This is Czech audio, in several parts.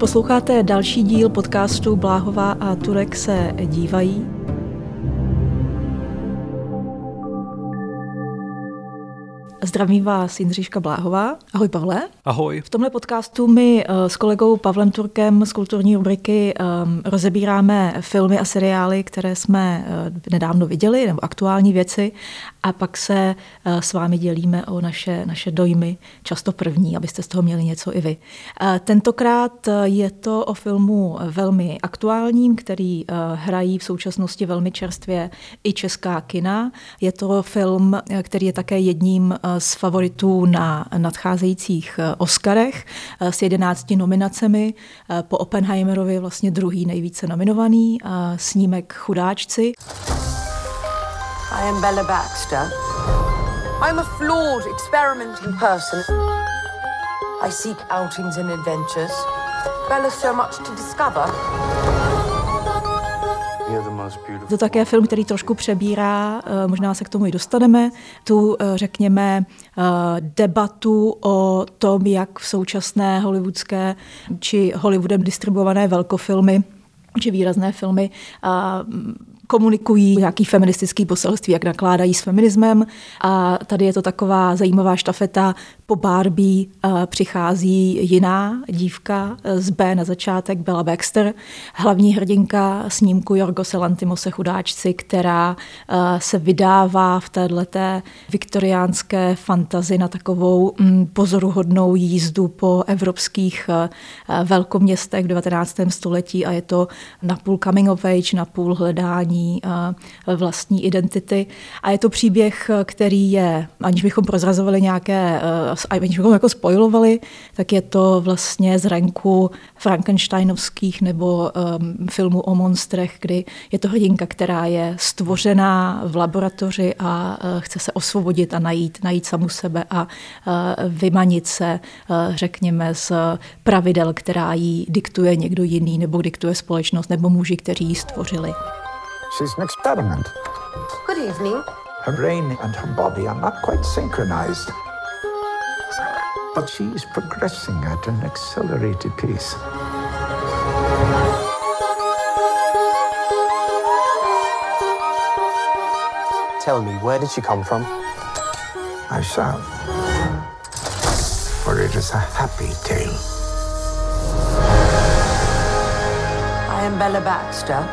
Posloucháte další díl podcastu Bláhová a Turek se dívají. Zdravím vás Jindřiška Bláhová. Ahoj Pavle. Ahoj. V tomhle podcastu my eh, s kolegou Pavlem Turkem z kulturní rubriky um, rozebíráme filmy a seriály, které jsme uh, nedávno viděli, nebo aktuální věci a pak se uh, s vámi dělíme o naše, naše dojmy, často první, abyste z toho měli něco i vy. Uh, tentokrát je to o filmu velmi aktuálním, který hrají v současnosti velmi čerstvě i česká kina. Je to film, který je také jedním z favoritů na nadcházejících Oscarech s jedenácti nominacemi. Po Oppenheimerovi vlastně druhý nejvíce nominovaný, snímek Chudáčci. I am Bella Baxter. I'm a flawed, experimenting person. I seek outings and adventures. Bella so much to discover. To také film, který trošku přebírá, eh, možná se k tomu i dostaneme, tu, eh, řekněme, eh, debatu o tom, jak v současné hollywoodské či Hollywoodem distribuované velkofilmy či výrazné filmy komunikují nějaký feministický poselství, jak nakládají s feminismem. A tady je to taková zajímavá štafeta. Po Barbie přichází jiná dívka z B na začátek, Bella Baxter, hlavní hrdinka snímku Jorgose Lantimose chudáčci, která se vydává v této viktoriánské fantazi na takovou mm, pozoruhodnou jízdu po evropských velkoměstech v 19. století a je to napůl coming of age, napůl hledání vlastní identity. A je to příběh, který je, aniž bychom prozrazovali nějaké, aniž bychom jako spojilovali, tak je to vlastně z renku Frankensteinovských nebo um, filmu o monstrech, kdy je to hrdinka, která je stvořená v laboratoři a uh, chce se osvobodit a najít, najít samu sebe a uh, vymanit se, uh, řekněme, z pravidel, která jí diktuje někdo jiný nebo diktuje společnost nebo muži, kteří ji stvořili. She's an experiment. Good evening. Her brain and her body are not quite synchronized. But she is progressing at an accelerated pace. Tell me, where did she come from? I shall. For it is a happy tale. I am Bella Baxter,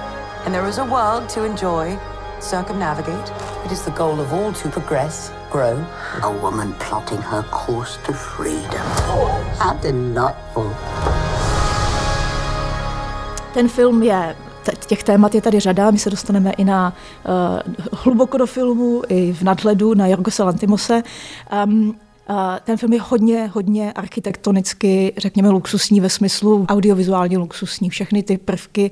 and there is a world to enjoy, circumnavigate. It is the goal of all to progress, grow. A woman plotting her course to freedom. How delightful. Ten film je těch témat je tady řada, my se dostaneme i na uh, hluboko do filmu, i v nadhledu na Jorgose Lantimose. Um, ten film je hodně, hodně architektonicky, řekněme, luxusní ve smyslu audiovizuálně luxusní. Všechny ty prvky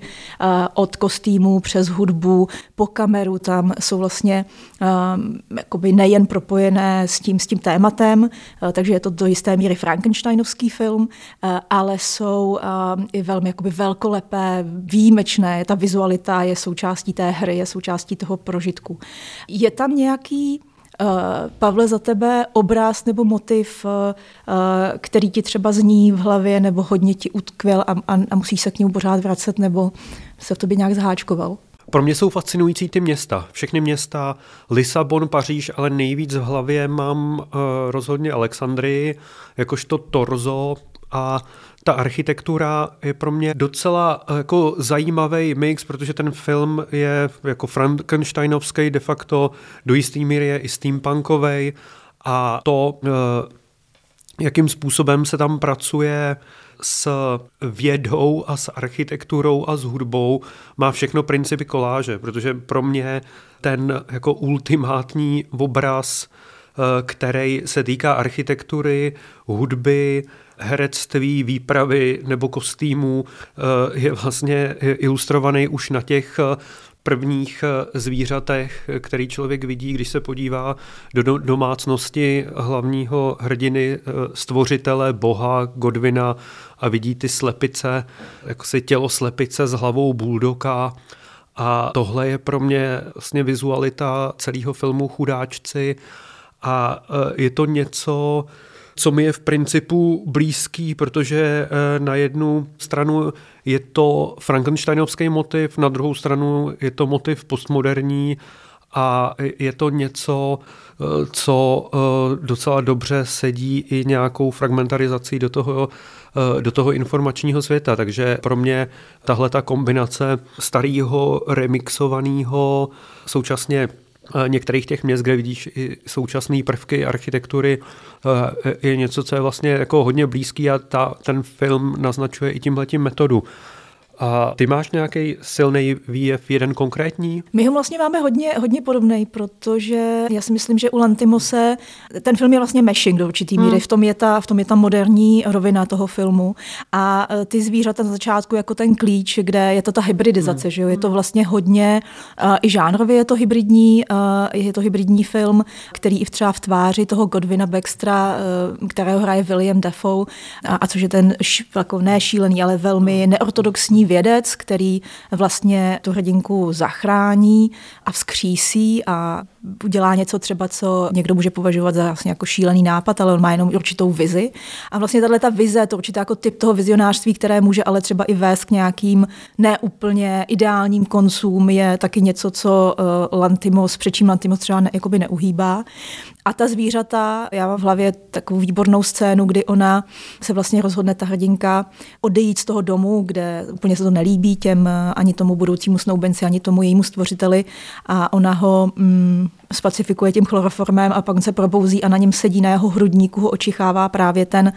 od kostýmu přes hudbu po kameru tam jsou vlastně jakoby nejen propojené s tím, s tím tématem, takže je to do jisté míry Frankensteinovský film, ale jsou i velmi jakoby velkolepé, výjimečné. Ta vizualita je součástí té hry, je součástí toho prožitku. Je tam nějaký Pavle, za tebe obraz nebo motiv, eh, který ti třeba zní v hlavě nebo hodně ti utkvěl a, a, a musíš se k němu pořád vracet nebo se v tobě nějak zháčkoval? Pro mě jsou fascinující ty města. Všechny města, Lisabon, Paříž, ale nejvíc v hlavě mám uh, rozhodně Alexandrii, jakožto torzo a ta architektura je pro mě docela eh, jako zajímavý mix, protože ten film je jako Frankensteinovský de facto, do jisté míry je i steampunkový a to, eh, jakým způsobem se tam pracuje s vědou a s architekturou a s hudbou má všechno principy koláže, protože pro mě ten jako ultimátní obraz, eh, který se týká architektury, hudby, herectví, výpravy nebo kostýmů eh, je vlastně ilustrovaný už na těch eh, prvních eh, zvířatech, který člověk vidí, když se podívá do domácnosti hlavního hrdiny, stvořitele, boha, Godvina a vidí ty slepice, jako si tělo slepice s hlavou buldoka. A tohle je pro mě vlastně vizualita celého filmu Chudáčci a je to něco, co mi je v principu blízký, protože eh, na jednu stranu je to Frankensteinovský motiv, na druhou stranu je to motiv postmoderní a je to něco, eh, co eh, docela dobře sedí i nějakou fragmentarizací do toho, do toho informačního světa. Takže pro mě tahle ta kombinace starého, remixovaného, současně některých těch měst, kde vidíš i současné prvky architektury, je něco, co je vlastně jako hodně blízký a ta, ten film naznačuje i tímhletím metodu. A ty máš nějaký silný výjev, jeden konkrétní? My ho vlastně máme hodně, hodně podobný, protože já si myslím, že u Lantimose ten film je vlastně meshing do určitý míry. Hmm. V, tom je ta, v tom je ta moderní rovina toho filmu. A e, ty zvířata na začátku jako ten klíč, kde je to ta hybridizace, hmm. že jo? Je to vlastně hodně, uh, i žánrově je to hybridní, uh, je to hybridní film, který i třeba v tváři toho Godwina Baxtra, uh, kterého hraje William Dafoe, a, a což je ten š, jako ne šílený, ale velmi neortodoxní vědec, který vlastně tu hrdinku zachrání a vzkřísí a udělá něco třeba, co někdo může považovat za vlastně jako šílený nápad, ale on má jenom určitou vizi. A vlastně tahle ta vize, to určitě jako typ toho vizionářství, které může ale třeba i vést k nějakým neúplně ideálním koncům, je taky něco, co uh, Lantimos, přečím Lantimos třeba ne, jakoby neuhýbá. A ta zvířata, já mám v hlavě takovou výbornou scénu, kdy ona se vlastně rozhodne, ta hrdinka, odejít z toho domu, kde úplně se to nelíbí těm ani tomu budoucímu snoubenci, ani tomu jejímu stvořiteli a ona ho mm, spacifikuje tím chloroformem a pak se probouzí a na něm sedí na jeho hrudníku, ho očichává právě ten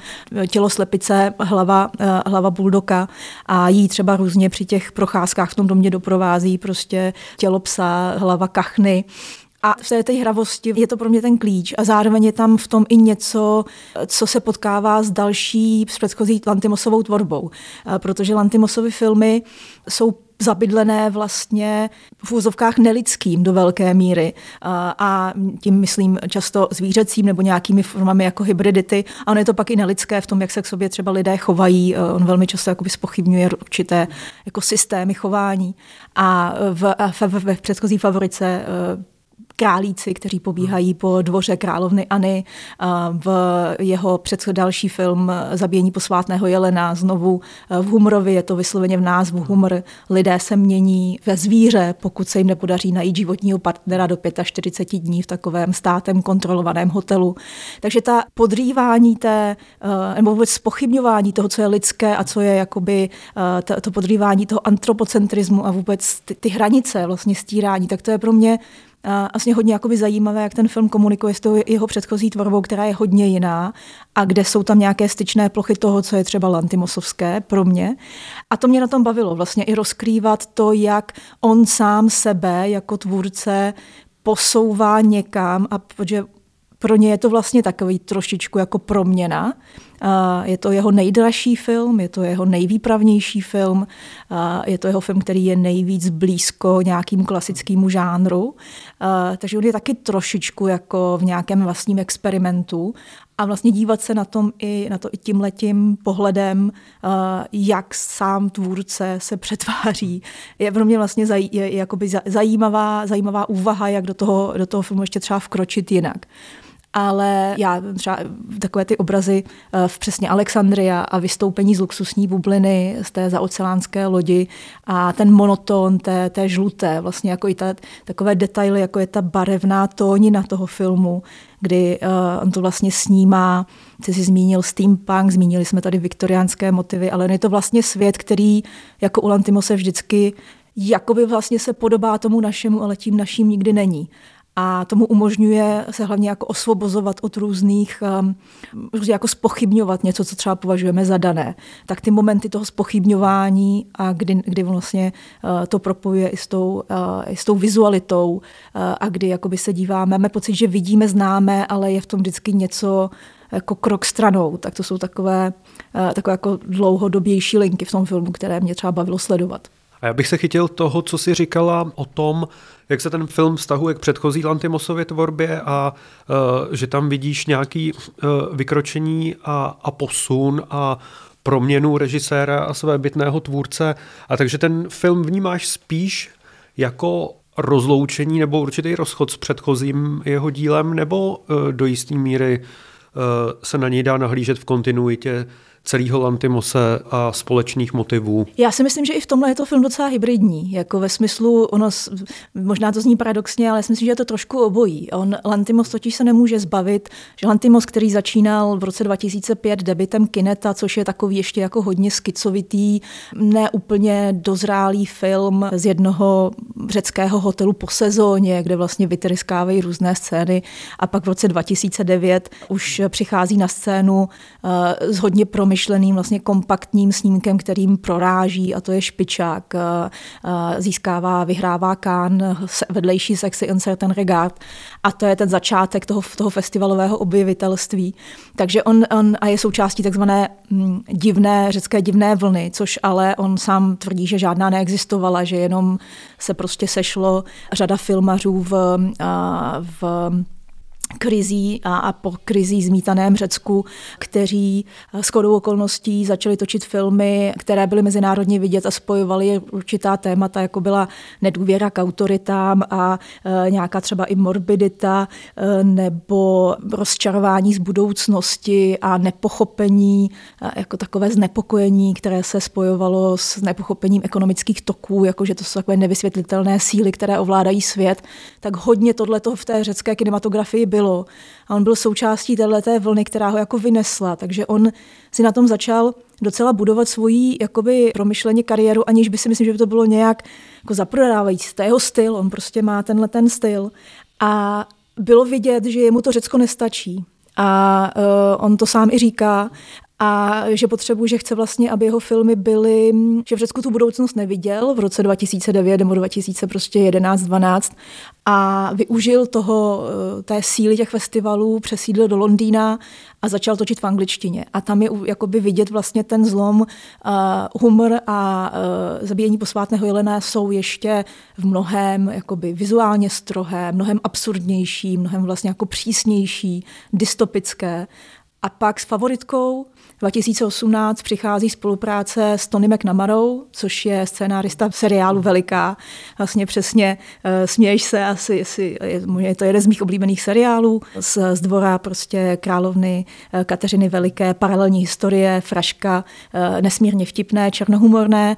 tělo slepice, hlava, eh, hlava buldoka a jí třeba různě při těch procházkách v tom domě doprovází prostě tělo psa, hlava kachny. A v té, té hravosti je to pro mě ten klíč a zároveň je tam v tom i něco, co se potkává s další, s předchozí Lantimosovou tvorbou. Protože Lantimosovy filmy jsou zabydlené vlastně v úzovkách nelidským do velké míry. A tím myslím často zvířecím nebo nějakými formami jako hybridity. A ono je to pak i nelidské v tom, jak se k sobě třeba lidé chovají. On velmi často jakoby spochybňuje určité jako systémy chování. A v, v, v, v předchozí favorice králíci, kteří pobíhají po dvoře královnyAny. V jeho před další film Zabíjení posvátného jelena znovu v Humrovi, je to vysloveně v názvu Humor. Lidé se mění ve zvíře, pokud se jim nepodaří najít životního partnera do 45 dní v takovém státem kontrolovaném hotelu. Takže ta podrývání té, nebo vůbec spochybňování toho, co je lidské a co je jakoby to, to podrývání toho antropocentrismu a vůbec ty, ty hranice vlastně stírání, tak to je pro mě a vlastně hodně jakoby zajímavé, jak ten film komunikuje s tou jeho předchozí tvorbou, která je hodně jiná a kde jsou tam nějaké styčné plochy toho, co je třeba lantimosovské pro mě. A to mě na tom bavilo, vlastně i rozkrývat to, jak on sám sebe jako tvůrce posouvá někam a protože pro ně je to vlastně takový trošičku jako proměna. Je to jeho nejdražší film, je to jeho nejvýpravnější film, je to jeho film, který je nejvíc blízko nějakým klasickému žánru. Takže on je taky trošičku jako v nějakém vlastním experimentu a vlastně dívat se na, tom i, na to i tím letím pohledem, jak sám tvůrce se přetváří, je pro mě vlastně zaj, je, zajímavá, zajímavá úvaha, jak do toho, do toho filmu ještě třeba vkročit jinak ale já třeba takové ty obrazy eh, v přesně Alexandria a vystoupení z luxusní bubliny z té zaocelánské lodi a ten monoton té, té žluté, vlastně jako i ta, takové detaily, jako je ta barevná tónina toho filmu, kdy uh, on to vlastně snímá, ty si zmínil steampunk, zmínili jsme tady viktoriánské motivy, ale je to vlastně svět, který jako u Lantimose vždycky jakoby vlastně se podobá tomu našemu, ale tím naším nikdy není a tomu umožňuje se hlavně jako osvobozovat od různých, um, jako spochybňovat něco, co třeba považujeme za dané. Tak ty momenty toho spochybňování a kdy, kdy vlastně uh, to propojuje i s tou, uh, i s tou vizualitou uh, a kdy jakoby se díváme, máme pocit, že vidíme, známe, ale je v tom vždycky něco jako krok stranou, tak to jsou takové, takové jako dlouhodobější linky v tom filmu, které mě třeba bavilo sledovat. A já bych se chytil toho, co si říkala o tom, jak se ten film vztahuje k předchozí Lantimosově tvorbě a uh, že tam vidíš nějaký uh, vykročení a, a posun a proměnu režiséra a své bytného tvůrce. A takže ten film vnímáš spíš jako rozloučení nebo určitý rozchod s předchozím jeho dílem, nebo uh, do jisté míry se na něj dá nahlížet v kontinuitě celého Lantimose a společných motivů. Já si myslím, že i v tomhle je to film docela hybridní, jako ve smyslu, ono, možná to zní paradoxně, ale já si myslím, že je to trošku obojí. On, Lantimos totiž se nemůže zbavit, že Lantimos, který začínal v roce 2005 debitem Kineta, což je takový ještě jako hodně skicovitý, neúplně dozrálý film z jednoho řeckého hotelu po sezóně, kde vlastně vytryskávají různé scény a pak v roce 2009 už přichází na scénu uh, s hodně promyšleným myšleným vlastně kompaktním snímkem, kterým proráží a to je špičák. Získává, vyhrává Kán vedlejší sexy Uncertain Regard a to je ten začátek toho, toho festivalového objevitelství. Takže on, on a je součástí takzvané mm, divné, řecké divné vlny, což ale on sám tvrdí, že žádná neexistovala, že jenom se prostě sešlo řada filmařů v, v krizí a, a po krizí zmítaném Řecku, kteří eh, s kodou okolností začali točit filmy, které byly mezinárodně vidět a spojovaly určitá témata, jako byla nedůvěra k autoritám a e, nějaká třeba i morbidita e, nebo rozčarování z budoucnosti a nepochopení, e, jako takové znepokojení, které se spojovalo s nepochopením ekonomických toků, jakože to jsou takové nevysvětlitelné síly, které ovládají svět, tak hodně tohleto v té řecké kinematografii bylo bylo. A on byl součástí této vlny, která ho jako vynesla. Takže on si na tom začal docela budovat svoji jakoby promyšleně kariéru, aniž by si myslím, že by to bylo nějak jako zaprodávající. To je jeho styl, on prostě má tenhle ten styl. A bylo vidět, že jemu to Řecko nestačí. A uh, on to sám i říká a že potřebuje, že chce vlastně, aby jeho filmy byly, že v Řecku tu budoucnost neviděl v roce 2009 nebo 2011, 12 a využil toho, eh, té síly těch festivalů, přesídlil do Londýna a začal točit v angličtině. A tam je jakoby vidět vlastně ten zlom. Uh, humor a uh, zabíjení posvátného jelena jsou ještě v mnohem jakoby vizuálně strohé, mnohem absurdnější, mnohem vlastně jako přísnější, dystopické. A pak s favoritkou 2018 přichází spolupráce s Tony McNamarou, což je scénárista seriálu Veliká. Vlastně přesně uh, směješ se asi, jestli je, to jeden z mých oblíbených seriálů z, z dvora prostě královny uh, Kateřiny Veliké, paralelní historie, fraška, uh, nesmírně vtipné, černohumorné.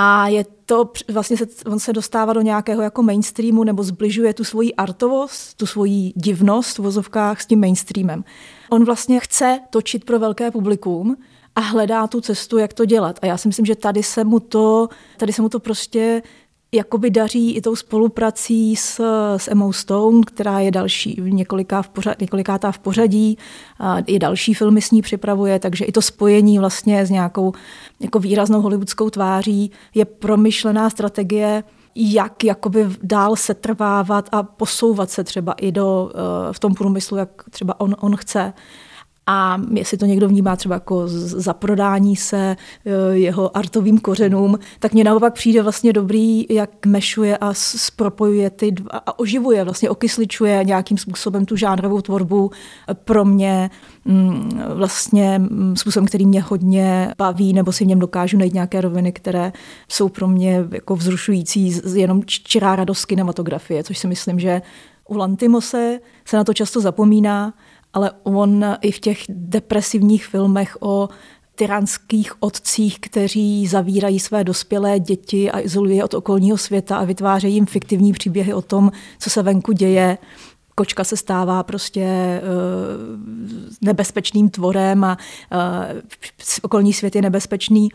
A je to vlastně se, on se dostává do nějakého jako mainstreamu nebo zbližuje tu svoji artovost, tu svoji divnost v vozovkách s tím mainstreamem. On vlastně chce točit pro velké publikum a hledá tu cestu, jak to dělat. A já si myslím, že tady se mu to, tady se mu to prostě jakoby daří i tou spoluprací s, s Emma Stone, která je další, několiká v pořad, několikátá v pořadí, a i další filmy s ní připravuje, takže i to spojení vlastně s nějakou jako výraznou hollywoodskou tváří je promyšlená strategie, jak jakoby dál setrvávat a posouvat se třeba i do, eh, v tom průmyslu, jak třeba on, on chce. A jestli to někdo vnímá třeba jako zaprodání se eh, jeho artovým kořenům, tak mě naopak přijde vlastně dobrý, jak mešuje a spropojuje ty dva, a oživuje, vlastně okysličuje nějakým způsobem tu žánrovou tvorbu. Pro mě mm, vlastně mm, způsobem, který mě hodně baví, nebo si v něm dokážu najít nějaké roviny, které jsou pro mě jako vzrušující, jenom čirá radost kinematografie, což si myslím, že u Lantimose se na to často zapomíná, ale on i v těch depresivních filmech o tyranských otcích, kteří zavírají své dospělé děti a izolují od okolního světa a vytvářejí jim fiktivní příběhy o tom, co se venku děje. Kočka se stává prostě uh, nebezpečným tvorem a uh, okolní svět je nebezpečný.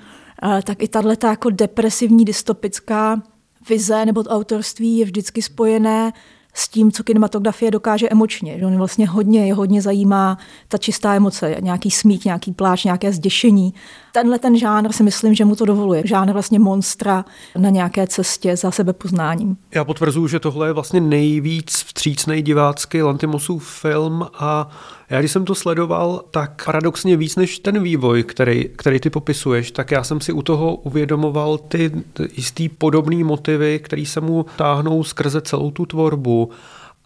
Uh, tak i tahle jako depresivní dystopická vize nebo autorství je vždycky spojené s tím, co kinematografie dokáže emočně. Že on vlastně hodně, je hodně zajímá ta čistá emoce, nějaký smích, nějaký pláč, nějaké zděšení. Tenhle ten žánr si myslím, že mu to dovoluje. Žánr vlastně monstra na nějaké cestě za sebepoznáním. Já potvrzuju, že tohle je vlastně nejvíc vstřícný divácký Lantimosův film a já když jsem to sledoval, tak paradoxně víc než ten vývoj, který, který ty popisuješ, tak já jsem si u toho uvědomoval ty, jistý podobný motivy, které se mu táhnou skrze celou tu tvorbu.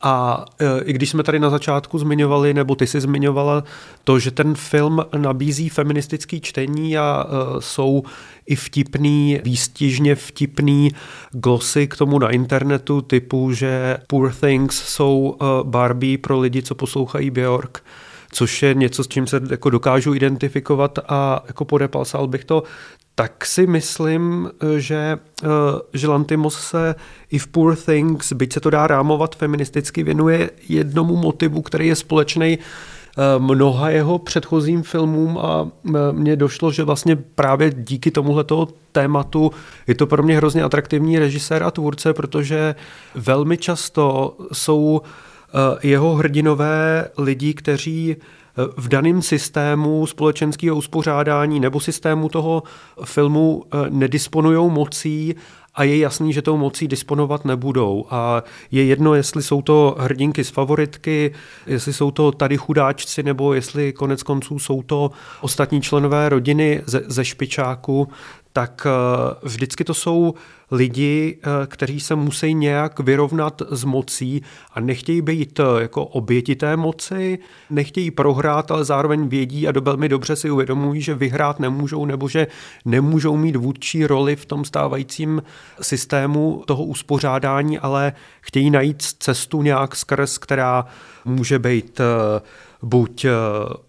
A e, i když jsme tady na začátku zmiňovali, nebo ty si zmiňovala to, že ten film nabízí feministický čtení a e, jsou i vtipný, výstižně vtipný glosy k tomu na internetu typu, že Poor Things jsou e, Barbie pro lidi, co poslouchají Björk, což je něco, s čím se jako dokážu identifikovat a jako podepsal bych to, tak si myslím, že, eh, že Lantimos se i v Poor Things, byť se to dá rámovat feministicky, věnuje jednomu motivu, který je společný eh, mnoha jeho předchozím filmům a mně došlo, že vlastně právě díky tomuhle tématu je to pro mě hrozně atraktivní režisér a tvůrce, protože velmi často jsou e, jeho hrdinové lidi, kteří e, v daném systému společenského uspořádání nebo systému toho filmu e, nedisponují mocí a je jasný, že tou mocí disponovat nebudou. A je jedno, jestli jsou to hrdinky z favoritky, jestli jsou to tady chudáčci, nebo jestli konec konců jsou to ostatní členové rodiny ze, ze špičáku, tak eh, vždycky to jsou lidi, eh, kteří se musí nějak vyrovnat s mocí a nechtějí být eh, jako oběti té moci, nechtějí prohrát, ale zároveň vědí a do velmi dobře si uvědomují, že vyhrát nemůžou nebo že nemůžou mít vůdčí roli v tom stávajícím systému toho uspořádání, ale chtějí najít cestu nějak skrz, která může být buď eh,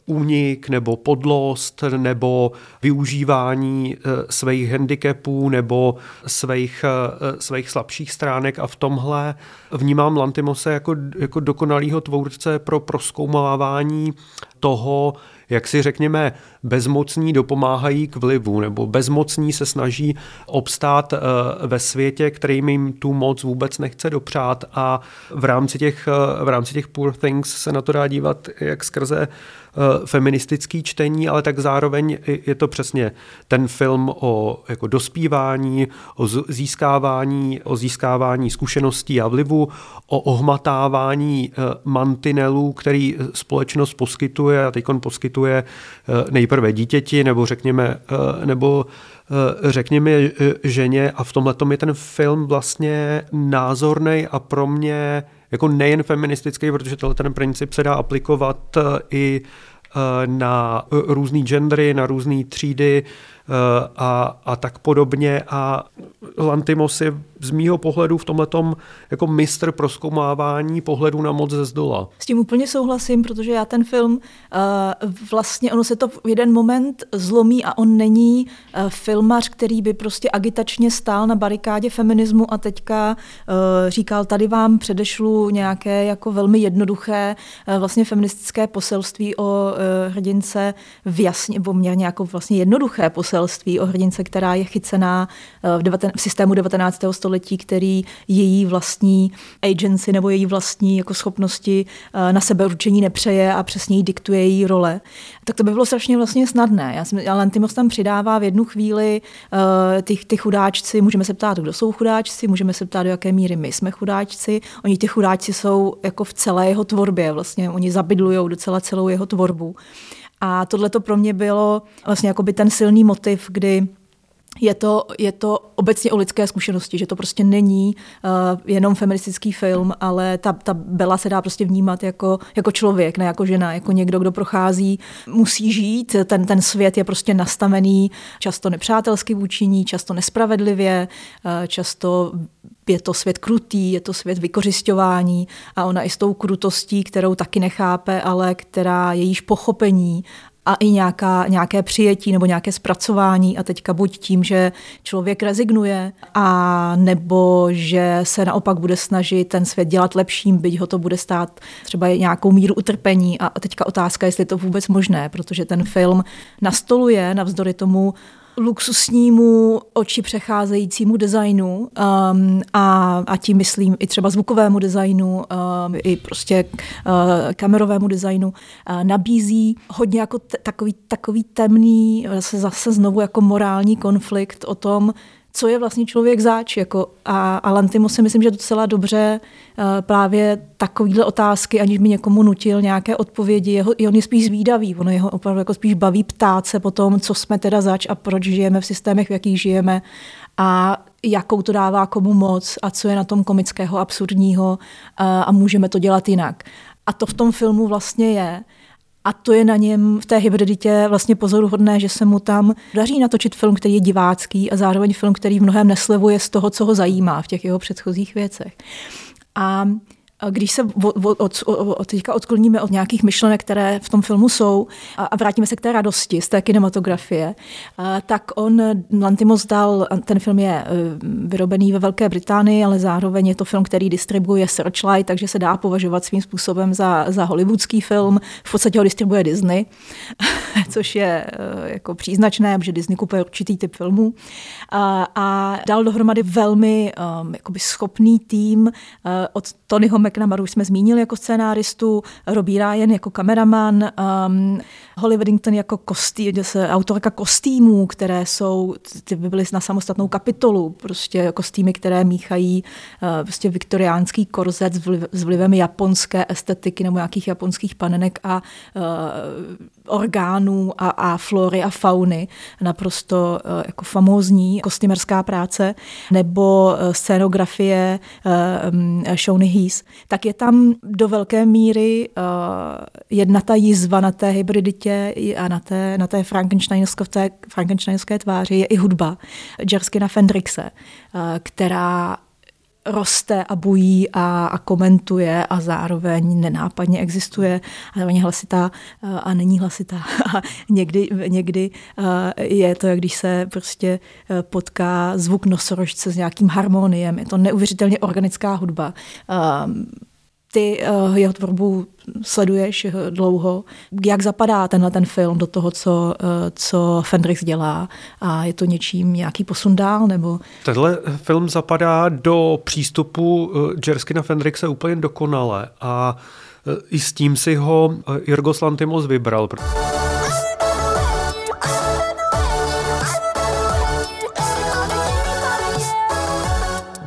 únik nebo podlost nebo využívání eh, svých handicapů nebo svých, eh, svých slabších stránek a v tomhle vnímám Lantimose jako, jako dokonalýho tvůrce pro proskoumávání toho, jak si řekněme, bezmocní dopomáhají k vlivu, nebo bezmocní se snaží obstát eh, ve světě, kterým jim tu moc vůbec nechce dopřát a v rámci těch, eh, v rámci těch Poor Things se na to dá dívat jak skrze feministický čtení, ale tak zároveň je to přesně ten film o jako dospívání, o získávání, o získávání zkušeností a vlivu, o ohmatávání eh, mantinelů, který společnost poskytuje a teď poskytuje eh, nejprve dítěti, nebo řekněme, nebo řekněme ženě. A v tomhle je ten film vlastně názorný a pro mě jako nejen feministický, protože ten princip se dá aplikovat i Eh, na eh, různý gendery, na různé třídy eh, a, a tak podobně. A Lantimos je z mýho pohledu v tomhletom jako mistr proskoumávání pohledu na moc ze zdola. S tím úplně souhlasím, protože já ten film uh, vlastně, ono se to v jeden moment zlomí a on není uh, filmař, který by prostě agitačně stál na barikádě feminismu a teďka uh, říkal, tady vám předešlu nějaké jako velmi jednoduché vlastně feministické poselství o hrdince v jasně, poměrně jako vlastně jednoduché poselství o hrdince, která je chycená v, deveten, v systému 19. století století, který její vlastní agency nebo její vlastní jako schopnosti eh, na sebe určení nepřeje a přesně jí diktuje její role, tak to by bylo strašně vlastně snadné. Já jsem, ale Lantimos tam přidává v jednu chvíli uh, ty, ty chudáčci, můžeme se ptát, kdo jsou chudáčci, můžeme se ptát, do jaké míry my jsme chudáčci. Oni ty chudáčci jsou jako v celé jeho tvorbě, vlastně oni zabydlují docela celou jeho tvorbu. A tohle to pro mě bylo vlastně jako by ten silný motiv, kdy je to, je to obecně o lidské zkušenosti, že to prostě není uh, jenom feministický film, ale ta, ta Bela se dá prostě vnímat jako, jako člověk, ne jako žena, jako někdo, kdo prochází, musí žít, ten, ten svět je prostě nastavený často nepřátelsky vůči ní, často nespravedlivě, uh, často je to svět krutý, je to svět vykořišťování a ona i s tou krutostí, kterou taky nechápe, ale která jejíž pochopení a i nějaká, nějaké přijetí nebo nějaké zpracování a teďka buď tím, že člověk rezignuje a nebo že se naopak bude snažit ten svět dělat lepším, byť ho to bude stát třeba nějakou míru utrpení. A teďka otázka, jestli je to vůbec možné, protože ten film nastoluje navzdory tomu luxusnímu, oči přecházejícímu designu um, a, a tím myslím i třeba zvukovému designu, um, i prostě uh, kamerovému designu, uh, nabízí hodně jako t- takový, takový temný, zase, zase znovu jako morální konflikt o tom, co je vlastně člověk záč. Jako, a, a Lantimo si myslím, že docela dobře uh, právě takovýhle otázky, aniž by někomu nutil nějaké odpovědi, jeho, on je spíš zvídavý, ono jeho opravdu jako spíš baví ptát se po tom, co jsme teda zač a proč žijeme v systémech, v jakých žijeme a jakou to dává komu moc a co je na tom komického, absurdního uh, a můžeme to dělat jinak. A to v tom filmu vlastně je. A to je na něm v té hybriditě vlastně pozoruhodné, že se mu tam daří natočit film, který je divácký a zároveň film, který v mnohem neslevuje z toho, co ho zajímá v těch jeho předchozích věcech. A Když se od, od, od, teďka odkloníme od nějakých myšlenek, které v tom filmu jsou a, a vrátíme se k té radosti z té kinematografie, a, tak on, Lantimos dal, ten film je e, vyrobený ve Velké Británii, ale zároveň je to film, který distribuje Searchlight, takže se dá považovat svým způsobem za, za hollywoodský film. V podstatě ho distribuje Disney, což je e, jako příznačné, že Disney kupuje určitý typ filmů. A, a dal dohromady velmi um, schopný tým uh, od Tonyho McNamara už jsme zmínili jako scénáristu, Robbie Ryan jako kameraman, um, Holly Weddington jako kostý, autorka kostýmů, které jsou, ty by byly na samostatnou kapitolu, prostě kostýmy, které míchají uh, prostě viktoriánský korzet s, s vlivem japonské estetiky nebo nějakých japonských panenek a uh, orgánů a, a flory a fauny. Naprosto uh, jako famózní kostýmerská práce. Nebo uh, scénografie uh, um, Shony Heath. Tak je tam do velké míry jedna ta jizva na té hybriditě a na té, na té frankensteinovské, frankensteinovské tváři je i hudba Jerskina Fendrixe, která roste a bují a, a komentuje a zároveň nenápadně existuje a zároveň hlasitá a není hlasitá. A někdy, někdy je to, jak když se prostě potká zvuk nosorožce s nějakým harmoniem. Je to neuvěřitelně organická hudba ty uh, jeho tvorbu sleduješ dlouho. Jak zapadá tenhle ten film do toho, co, uh, co Fendrix dělá? A je to něčím nějaký posun dál? Nebo... Tenhle film zapadá do přístupu Jerskina Fendrixe úplně dokonale a i s tím si ho Jorgos Lantimos vybral.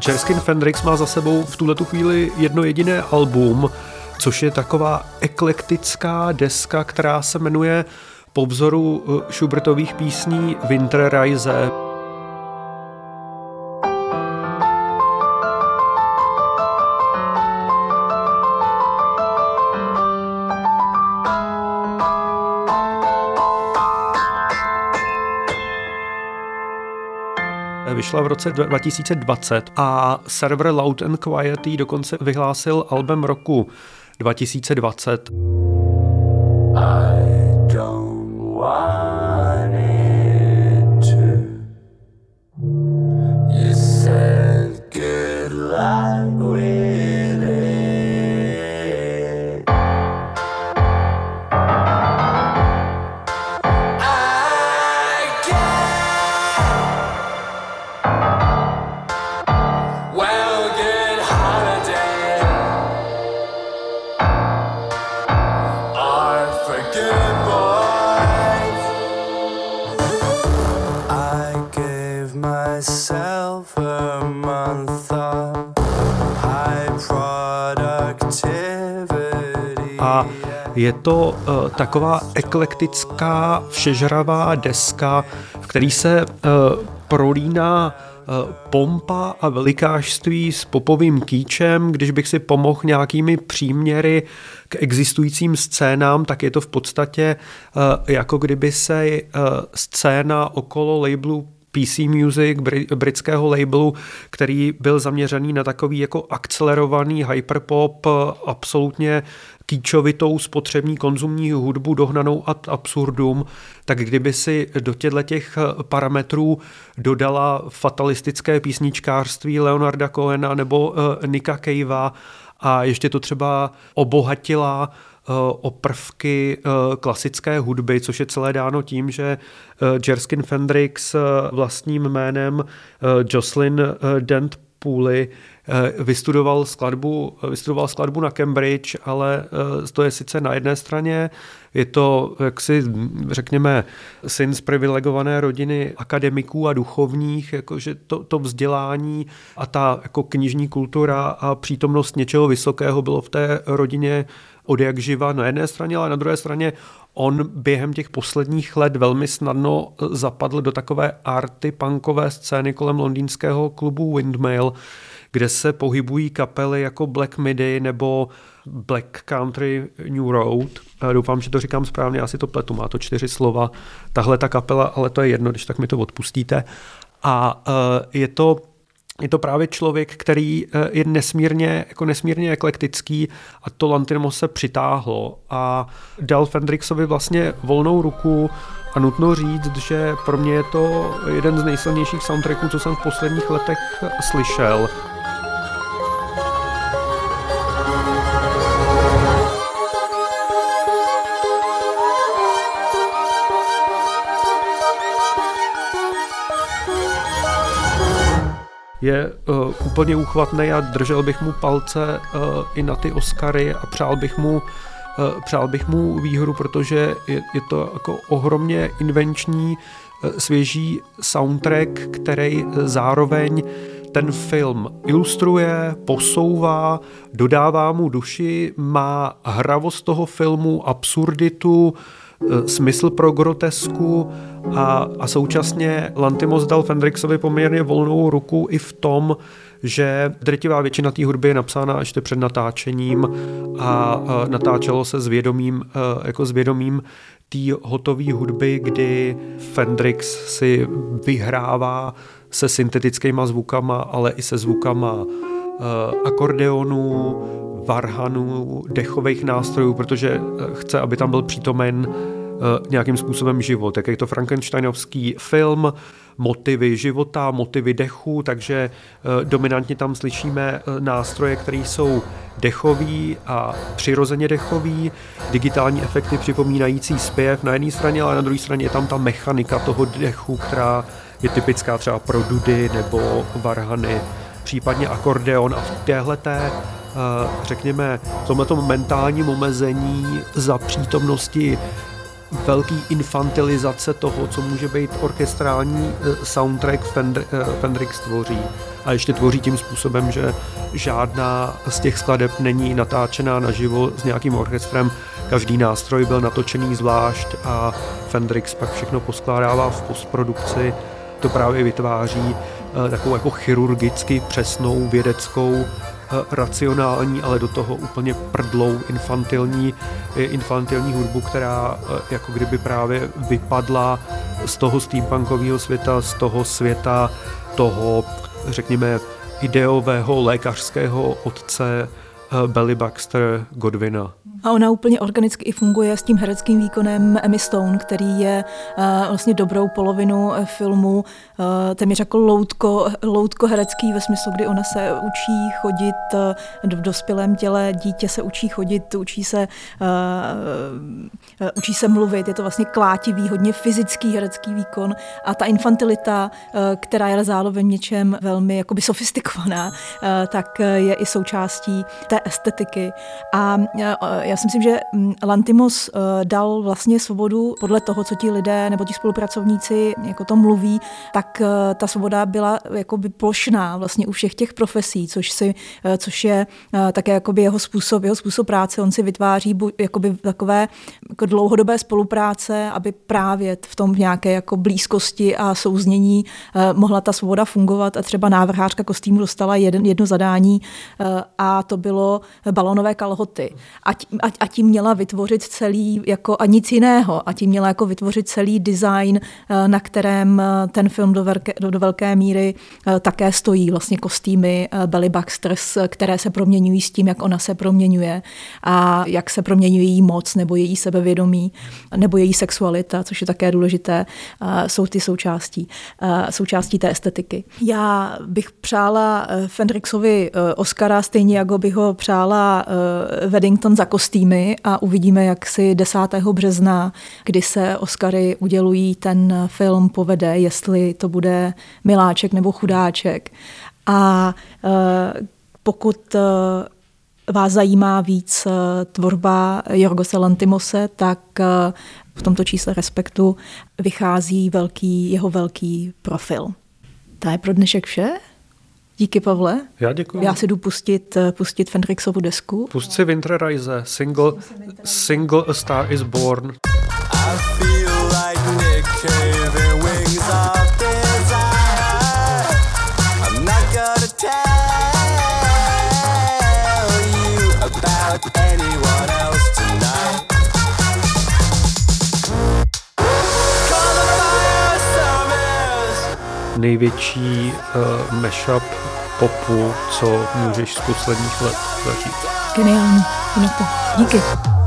Jerskin Fendrix má za sebou v tuhle chvíli jedno jediné album, což je taková eklektická deska, která se jmenuje po vzoru eh, Schubertových písní Winterreise. Vyšla v roce 2020 a server Loud and Quiet dokonce vyhlásil album roku 2020. I je to uh, taková eklektická, všežravá deska, v který se uh, prolíná pompa a velikářství s popovým kýčem. Když bych si pomohl nějakými příměry k existujícím scénám, tak je to v podstatě jako kdyby se scéna okolo labelu PC Music, britského labelu, který byl zaměřený na takový jako akcelerovaný hyperpop, absolutně kýčovitou spotřební konzumní hudbu dohnanou ad absurdum, tak kdyby si do těchto těch parametrů dodala fatalistické písničkářství Leonarda Cohena nebo Nika Cavea a ještě to třeba obohatila o prvky klasické hudby, což je celé dáno tím, že Jerskin Fendrix vlastním jménem Jocelyn Dent Pooley vystudoval skladbu, vystudoval skladbu na Cambridge, ale to je sice na jedné straně, je to, jak si řekněme, syn z privilegované rodiny akademiků a duchovních, jakože to, to vzdělání a ta jako knižní kultura a přítomnost něčeho vysokého bylo v té rodině od jak živa na jedné straně, ale na druhé straně on během těch posledních let velmi snadno zapadl do takové arty punkové scény kolem londýnského klubu Windmill, kde se pohybují kapely jako Black Midi nebo Black Country New Road. Doufám, že to říkám správně, asi to pletu, má to čtyři slova. Tahle ta kapela, ale to je jedno, když tak mi to odpustíte. A je to je to právě člověk, který eh, je nesmírně, jako nesmírně eklektický a to Lantimos se přitáhlo a dal Fendrixovi vlastně volnou ruku a nutno říct, že pro mě je to jeden z nejsilnějších soundtracků, co jsem v posledních letech slyšel. Je uh, úplně úchvatný a držel bych mu palce uh, i na ty Oscary a přál bych mu uh, přál bych mu výhru, protože je, je to jako ohromně invenční, uh, svěží soundtrack, který zároveň ten film ilustruje, posouvá, dodává mu duši, má hravost toho filmu, absurditu, Eh, smysl pro grotesku a, a současně Lantimos dal Fendrixovi poměrně volnou ruku i v tom, že drtivá většina té hudby je napsána ještě před natáčením a, natáčelo se s vědomím, eh, jako s vědomím té hotové hudby, kdy Fendrix si vyhrává se syntetickými zvukama, ale i se zvukama eh, akordeonu, varhanů, dechových nástrojů, protože eh, chce, aby tam byl přítomen eh, nějakým způsobem život. Jak je to Frankensteinovský film, motivy života, motivy dechu, takže dominantně tam slyšíme nástroje, které jsou dechový a přirozeně dechový, digitální efekty připomínající zpěv na jedné straně, ale na druhé straně je tam ta mechanika toho dechu, která je typická třeba pro dudy nebo varhany, případně akordeon a v téhleté Eh, řekněme, v tomto mentálním omezení za přítomnosti velký infantilizace toho, co může být orchestrální eh, soundtrack Fender, eh, Fendrix tvoří. A ještě tvoří tím způsobem, že žádná z těch skladeb není natáčená naživo s nějakým orchestrem. Každý nástroj byl natočený zvlášť a Fendrix pak všechno poskládává v postprodukci. To právě vytváří takovou jako chirurgicky přesnou vědeckou Eh, racionální, ale do toho úplně prdlou infantilní, eh, infantilní hudbu, která eh, jako kdyby právě vypadla z toho steampunkového světa, z toho světa toho, řekněme, ideového lékařského otce Belly Baxter Godwina. A ona úplně organicky i funguje s tím hereckým výkonem Emmy Stone, který je uh, vlastně dobrou polovinu eh, filmu. Uh, téměř jako loutko, loutko herecký ve smyslu, kdy ona se učí chodit uh, v dospělém těle, dítě se učí chodit, učí se, uh, učí se mluvit, je to vlastně klátivý, hodně fyzický herecký výkon. A ta infantilita, uh, která je zároveň něčem velmi jakoby sofistikovaná, uh, tak je i součástí té estetiky. A uh, já si myslím, že mm, Lantimos eh, dal vlastně svobodu podle toho, co ti lidé nebo ti spolupracovníci jako to mluví, tak eh, ta svoboda byla jakoby plošná vlastně u všech těch profesí, což, si, eh, což je také jakoby jeho způsob, jeho způsob práce. On si vytváří jakoby takové jako dlouhodobé spolupráce, aby právě v tom v nějaké jako blízkosti a souznění mohla ta svoboda fungovat a třeba návrhářka kostýmu dostala jedno zadání a to bylo balonové kalhoty. A a, a tím měla vytvořit celý, jako a nic jiného, a tím měla jako vytvořit celý design, eh, na kterém eh, ten film do, velké, do, velké míry eh, také stojí, vlastně kostýmy Belly Baxters, které se proměňují s tím, jak ona se proměňuje a jak se proměňuje její moc nebo její sebevědomí nebo její sexualita, což je také důležité, jsou ty součástí, součástí té estetiky. Já bych přála Fendrixovi Oscara stejně, jako bych ho přála Weddington za kostým kostýmy a uvidíme, jak si 10. března, kdy se Oscary udělují, ten film povede, jestli to bude miláček nebo chudáček. A e, pokud e, vás zajímá víc e, tvorba Jorgose Lantimose, tak v tomto čísle Respektu vychází velký, jeho velký profil. To je pro dnešek vše. Díky, Pavle. Já děkuji. Já si jdu pustit, eh, pustit Fendrixovu desku. Pust si Winterreise, single, single A Star is Born. I feel like Nick Cave největší uh, mashup popu, co můžeš z posledních let zažít. Geniální, to. Díky.